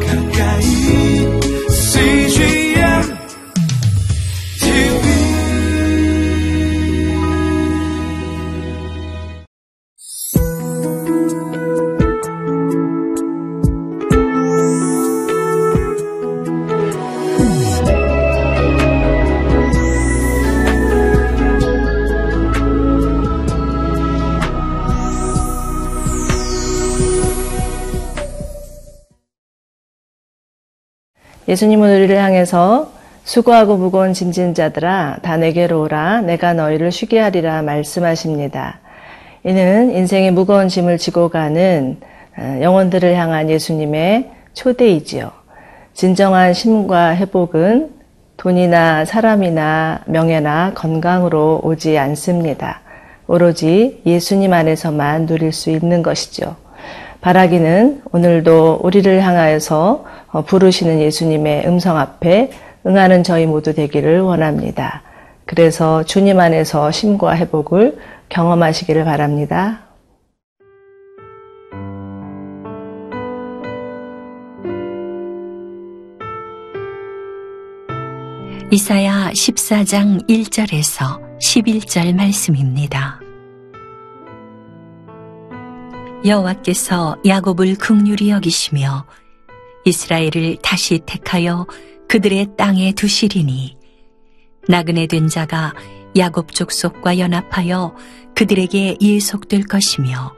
가까 예수님은 우리를 향해서 수고하고 무거운 짐진 자들아 다 내게로 오라 내가 너희를 쉬게 하리라 말씀하십니다. 이는 인생의 무거운 짐을 지고 가는 어, 영혼들을 향한 예수님의 초대이지요. 진정한 쉼과 회복은 돈이나 사람이나 명예나 건강으로 오지 않습니다. 오로지 예수님 안에서만 누릴 수 있는 것이죠. 바라기는 오늘도 우리를 향하여서 어, 부르시는 예수님의 음성 앞에 응하는 저희 모두 되기를 원합니다. 그래서 주님 안에서 심과 회복을 경험하시기를 바랍니다. 이사야 14장 1절에서 11절 말씀입니다. 여호와께서 야곱을 극률히 여기시며 이스라엘을 다시 택하여 그들의 땅에 두시리니 나그네 된 자가 야곱 족속과 연합하여 그들에게 예속될 것이며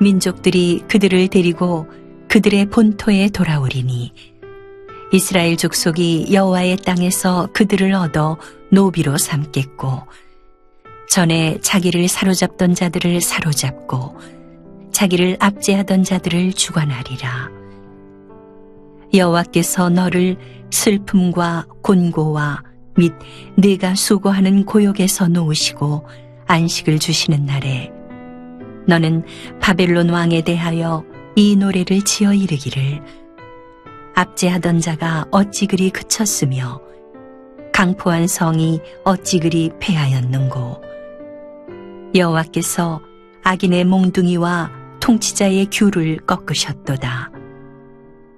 민족들이 그들을 데리고 그들의 본토에 돌아오리니 이스라엘 족속이 여호와의 땅에서 그들을 얻어 노비로 삼겠고 전에 자기를 사로잡던 자들을 사로잡고 자기를 압제하던 자들을 주관하리라. 여호와께서 너를 슬픔과 곤고와 및 네가 수고하는 고역에서 놓으시고 안식을 주시는 날에 너는 바벨론 왕에 대하여 이 노래를 지어 이르기를 압제하던 자가 어찌 그리 그쳤으며 강포한 성이 어찌 그리 패하였는고 여호와께서 악인의 몽둥이와 통치자의 규를 꺾으셨도다.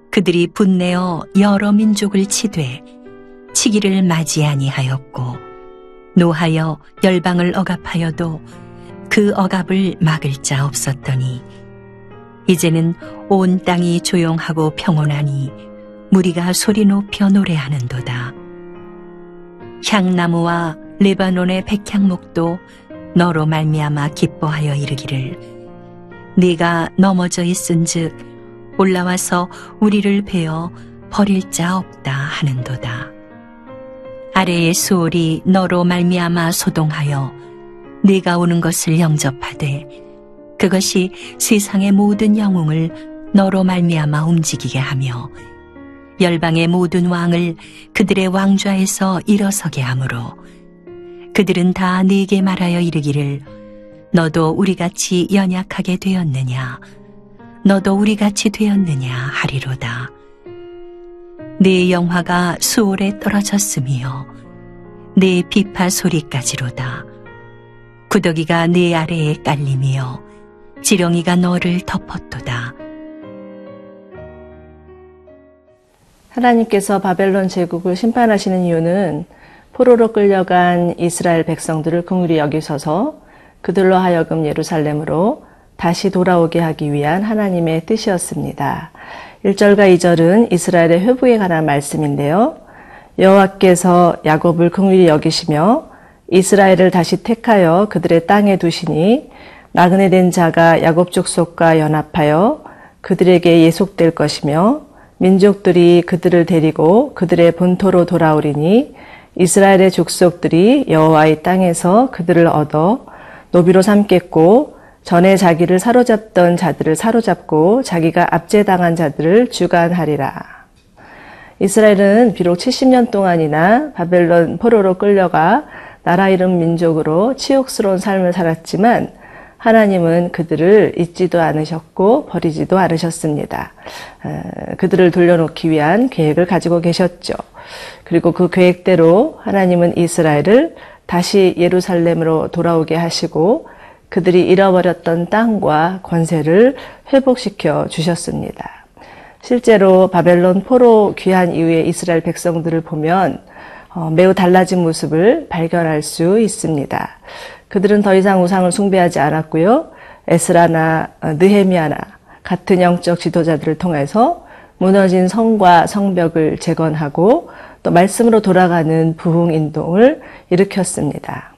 그들이 분내어 여러 민족을 치되 치기를 맞이하니 하였고 노하여 열방을 억압하여도 그 억압을 막을 자 없었더니 이제는 온 땅이 조용하고 평온하니 무리가 소리 높여 노래하는도다. 향나무와 레바논의 백향목도 너로 말미암아 기뻐하여 이르기를 네가 넘어져 있은즉 올라와서 우리를 베어 버릴 자 없다 하는도다. 아래의 수월이 너로 말미암아 소동하여 네가 오는 것을 영접하되 그것이 세상의 모든 영웅을 너로 말미암아 움직이게 하며 열방의 모든 왕을 그들의 왕좌에서 일어서게 하므로 그들은 다 네게 말하여 이르기를 너도 우리같이 연약하게 되었느냐? 너도 우리같이 되었느냐 하리로다. 네 영화가 수월에 떨어졌으며 네 비파 소리까지로다. 구더기가 네 아래에 깔리며 지렁이가 너를 덮었도다. 하나님께서 바벨론 제국을 심판하시는 이유는 포로로 끌려간 이스라엘 백성들을 긍휼히 여기셔서 그들로 하여금 예루살렘으로 다시 돌아오게 하기 위한 하나님의 뜻이었습니다. 1절과 2절은 이스라엘의 회복에 관한 말씀인데요. 여호와께서 야곱을 긍휼히 여기시며 이스라엘을 다시 택하여 그들의 땅에 두시니 나그네 된 자가 야곱 족속과 연합하여 그들에게 예속될 것이며 민족들이 그들을 데리고 그들의 본토로 돌아오리니 이스라엘의 족속들이 여호와의 땅에서 그들을 얻어 노비로 삼겠고 전에 자기를 사로잡던 자들을 사로잡고 자기가 압제당한 자들을 주관하리라. 이스라엘은 비록 70년 동안이나 바벨론 포로로 끌려가 나라 이름 민족으로 치욕스러운 삶을 살았지만 하나님은 그들을 잊지도 않으셨고 버리지도 않으셨습니다. 어, 그들을 돌려놓기 위한 계획을 가지고 계셨죠. 그리고 그 계획대로 하나님은 이스라엘을 다시 예루살렘으로 돌아오게 하시고 그들이 잃어버렸던 땅과 권세를 회복시켜 주셨습니다. 실제로 바벨론 포로 귀환 이후에 이스라엘 백성들을 보면 어, 매우 달라진 모습을 발견할 수 있습니다. 그들은 더 이상 우상을 숭배하지 않았고요. 에스라나 어, 느헤미야나 같은 영적 지도자들을 통해서 무너진 성과 성벽을 재건하고 또 말씀으로 돌아가는 부흥 인동을 일으켰습니다.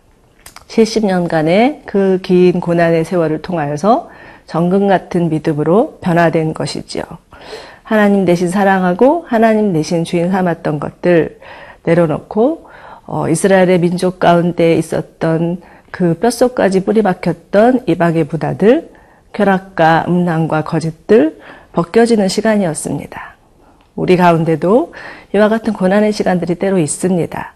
70년간의 그 긴 고난의 세월을 통하여서 정금 같은 믿음으로 변화된 것이지요. 하나님 대신 사랑하고 하나님 대신 주인 삼았던 것들 내려놓고 어, 이스라엘의 민족 가운데 있었던 그 뼛속까지 뿌리 박혔던 이방의 부다들, 쾌락과 음란과 거짓들 벗겨지는 시간이었습니다. 우리 가운데도 이와 같은 고난의 시간들이 때로 있습니다.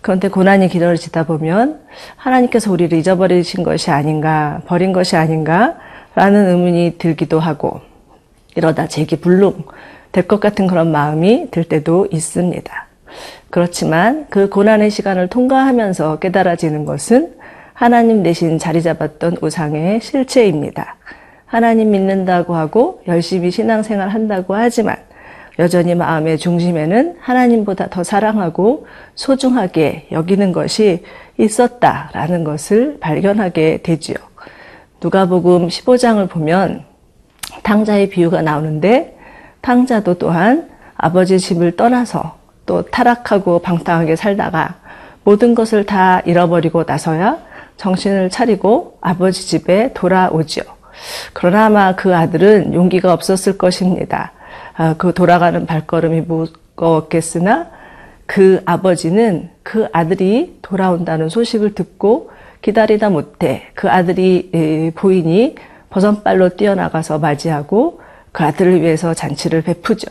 그런데 고난이 길어지다 보면 하나님께서 우리를 잊어버리신 것이 아닌가, 버린 것이 아닌가, 라는 의문이 들기도 하고, 이러다 제기 불능 될 것 같은 그런 마음이 들 때도 있습니다. 그렇지만 그 고난의 시간을 통과하면서 깨달아지는 것은 하나님 대신 자리 잡았던 우상의 실체입니다. 하나님 믿는다고 하고 열심히 신앙생활 한다고 하지만 여전히 마음의 중심에는 하나님보다 더 사랑하고 소중하게 여기는 것이 있었다라는 것을 발견하게 되지요. 누가복음 15장을 보면 탕자의 비유가 나오는데 탕자도 또한 아버지 집을 떠나서 또 타락하고 방탕하게 살다가 모든 것을 다 잃어버리고 나서야 정신을 차리고 아버지 집에 돌아오지요. 그러나 아마 그 아들은 용기가 없었을 것입니다. 아, 그 돌아가는 발걸음이 무거웠겠으나 그 아버지는 그 아들이 돌아온다는 소식을 듣고 기다리다 못해 그 아들이 에, 보이니 버선발로 뛰어나가서 맞이하고 그 아들을 위해서 잔치를 베푸죠.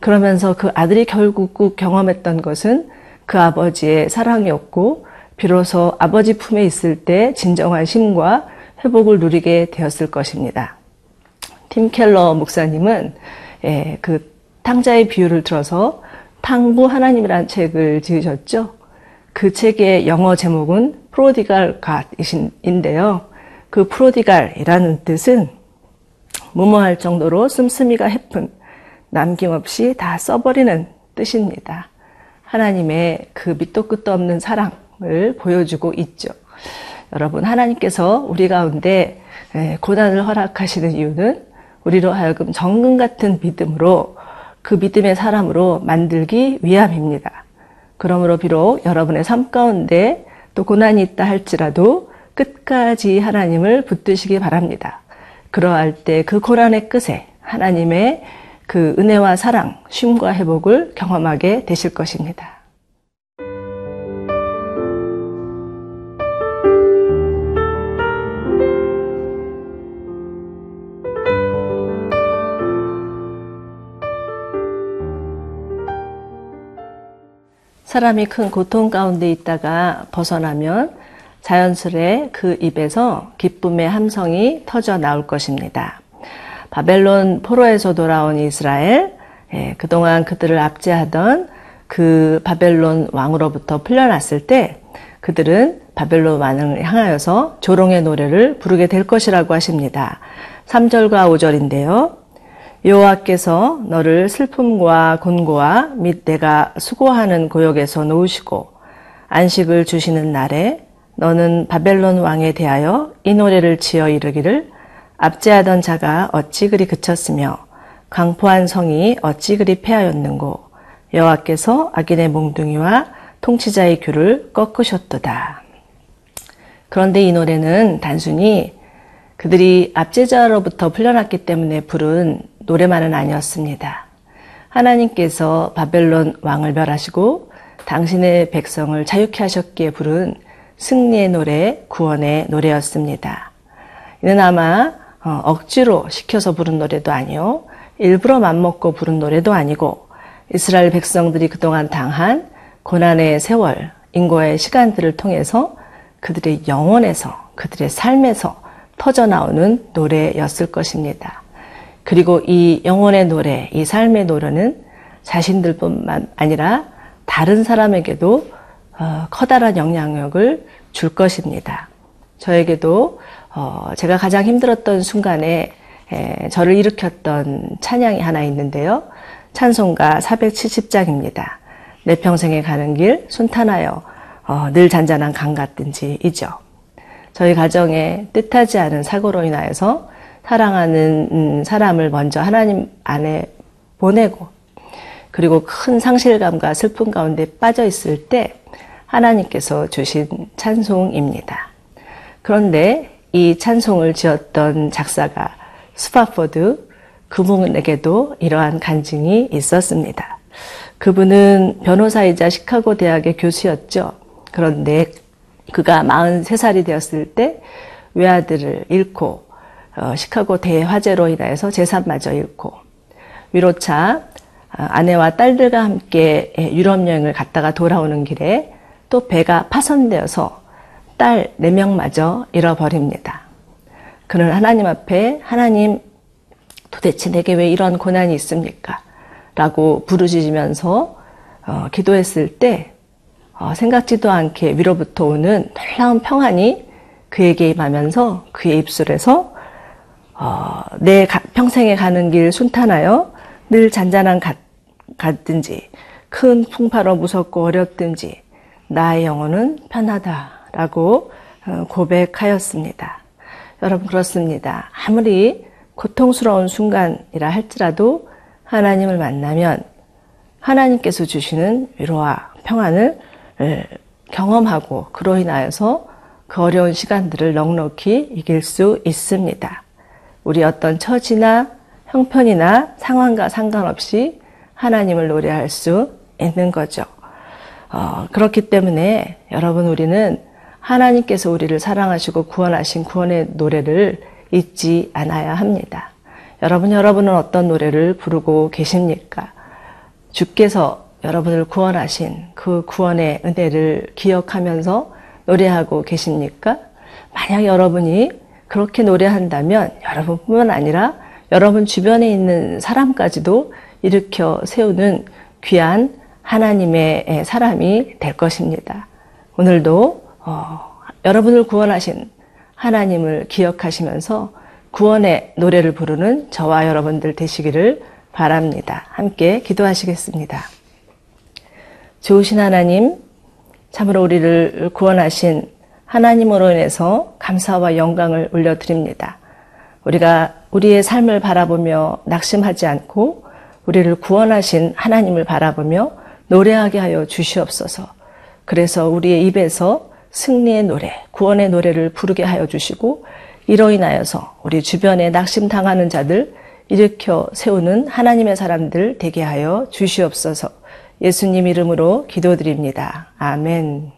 그러면서 그 아들이 결국 꼭 경험했던 것은 그 아버지의 사랑이었고 비로소 아버지 품에 있을 때 진정한 힘과 회복을 누리게 되었을 것입니다. 팀 켈러 목사님은 예, 그 탕자의 비유를 들어서 탕부 하나님이라는 책을 지으셨죠. 그 책의 영어 제목은 프로디갈 갓인데요. 그 프로디갈이라는 뜻은 무모할 정도로 씀씀이가 해픈 남김없이 다 써버리는 뜻입니다. 하나님의 그 밑도 끝도 없는 사랑을 보여주고 있죠. 여러분, 하나님께서 우리 가운데 고난을 허락하시는 이유는 우리로 하여금 정금 같은 믿음으로 그 믿음의 사람으로 만들기 위함입니다. 그러므로 비록 여러분의 삶 가운데 또 고난이 있다 할지라도 끝까지 하나님을 붙드시기 바랍니다. 그러할 때 그 고난의 끝에 하나님의 그 은혜와 사랑, 쉼과 회복을 경험하게 되실 것입니다. 사람이 큰 고통 가운데 있다가 벗어나면 자연스레 그 입에서 기쁨의 함성이 터져 나올 것입니다. 바벨론 포로에서 돌아온 이스라엘, 예, 그동안 그들을 압제하던 그 바벨론 왕으로부터 풀려났을 때 그들은 바벨론 왕을 향하여서 조롱의 노래를 부르게 될 것이라고 하십니다. 3절과 5절인데요. 여호와께서 너를 슬픔과 곤고와 및 내가 수고하는 고역에서 놓으시고 안식을 주시는 날에 너는 바벨론 왕에 대하여 이 노래를 지어 이르기를 압제하던 자가 어찌 그리 그쳤으며 강포한 성이 어찌 그리 패하였는고 여호와께서 악인의 몽둥이와 통치자의 귤을 꺾으셨도다. 그런데 이 노래는 단순히 그들이 압제자로부터 풀려났기 때문에 부른 노래만은 아니었습니다. 하나님께서 바벨론 왕을 멸하시고 당신의 백성을 자유케 하셨기에 부른 승리의 노래, 구원의 노래였습니다. 이는 아마 어, 억지로 시켜서 부른 노래도 아니요, 일부러 맘먹고 부른 노래도 아니고 이스라엘 백성들이 그동안 당한 고난의 세월, 인고의 시간들을 통해서 그들의 영혼에서, 그들의 삶에서 터져 나오는 노래였을 것입니다. 그리고 이 영혼의 노래, 이 삶의 노래는 자신들뿐만 아니라 다른 사람에게도 어, 커다란 영향력을 줄 것입니다. 저에게도 어, 제가 가장 힘들었던 순간에 에, 저를 일으켰던 찬양이 하나 있는데요. 찬송가 470장입니다. 내 평생에 가는 길 순탄하여 어, 늘 잔잔한 강 같든지이죠. 저희 가정에 뜻하지 않은 사고로 인하여서 사랑하는 음, 사람을 먼저 하나님 앞에 보내고 그리고 큰 상실감과 슬픔 가운데 빠져 있을 때 하나님께서 주신 찬송입니다. 그런데 이 찬송을 지었던 작사가 스파포드 그분에게도 이러한 간증이 있었습니다. 그분은 변호사이자 시카고 대학의 교수였죠. 그런데 그가 43살이 되었을 때 외아들을 잃고 어, 시카고 대화재로 인하여서 재산마저 잃고 위로차 어, 아내와 딸들과 함께 유럽 여행을 갔다가 돌아오는 길에 또 배가 파손되어서 딸 4명마저 잃어버립니다. 그는 하나님 앞에 하나님 도대체 내게 왜 이런 고난이 있습니까? 라고 부르짖으면서 어, 기도했을 때 어, 생각지도 않게 위로부터 오는 놀라운 평안이 그에게 임하면서 그의 입술에서 어, 내 가, 평생에 가는 길 순탄하여 늘 잔잔한 갓, 같든지 큰 풍파로 무섭고 어렵든지 나의 영혼은 편하다라고 어, 고백하였습니다. 여러분 그렇습니다. 아무리 고통스러운 순간이라 할지라도 하나님을 만나면 하나님께서 주시는 위로와 평안을 경험하고 그로 인하여서 그 어려운 시간들을 넉넉히 이길 수 있습니다. 우리 어떤 처지나 형편이나 상황과 상관없이 하나님을 노래할 수 있는 거죠. 어, 그렇기 때문에 여러분 우리는 하나님께서 우리를 사랑하시고 구원하신 구원의 노래를 잊지 않아야 합니다. 여러분, 여러분은 어떤 노래를 부르고 계십니까? 주께서 여러분을 구원하신 그 구원의 은혜를 기억하면서 노래하고 계십니까? 만약 여러분이 그렇게 노래한다면 여러분뿐만 아니라 여러분 주변에 있는 사람까지도 일으켜 세우는 귀한 하나님의 사람이 될 것입니다. 오늘도 어, 여러분을 구원하신 하나님을 기억하시면서 구원의 노래를 부르는 저와 여러분들 되시기를 바랍니다. 함께 기도하시겠습니다. 좋으신 하나님, 참으로 우리를 구원하신 하나님으로 인해서 감사와 영광을 올려드립니다. 우리가 우리의 삶을 바라보며 낙심하지 않고 우리를 구원하신 하나님을 바라보며 노래하게 하여 주시옵소서. 그래서 우리의 입에서 승리의 노래, 구원의 노래를 부르게 하여 주시고 이로 인하여서 우리 주변에 낙심당하는 자들 일으켜 세우는 하나님의 사람들 되게 하여 주시옵소서. 예수님 이름으로 기도드립니다. 아멘.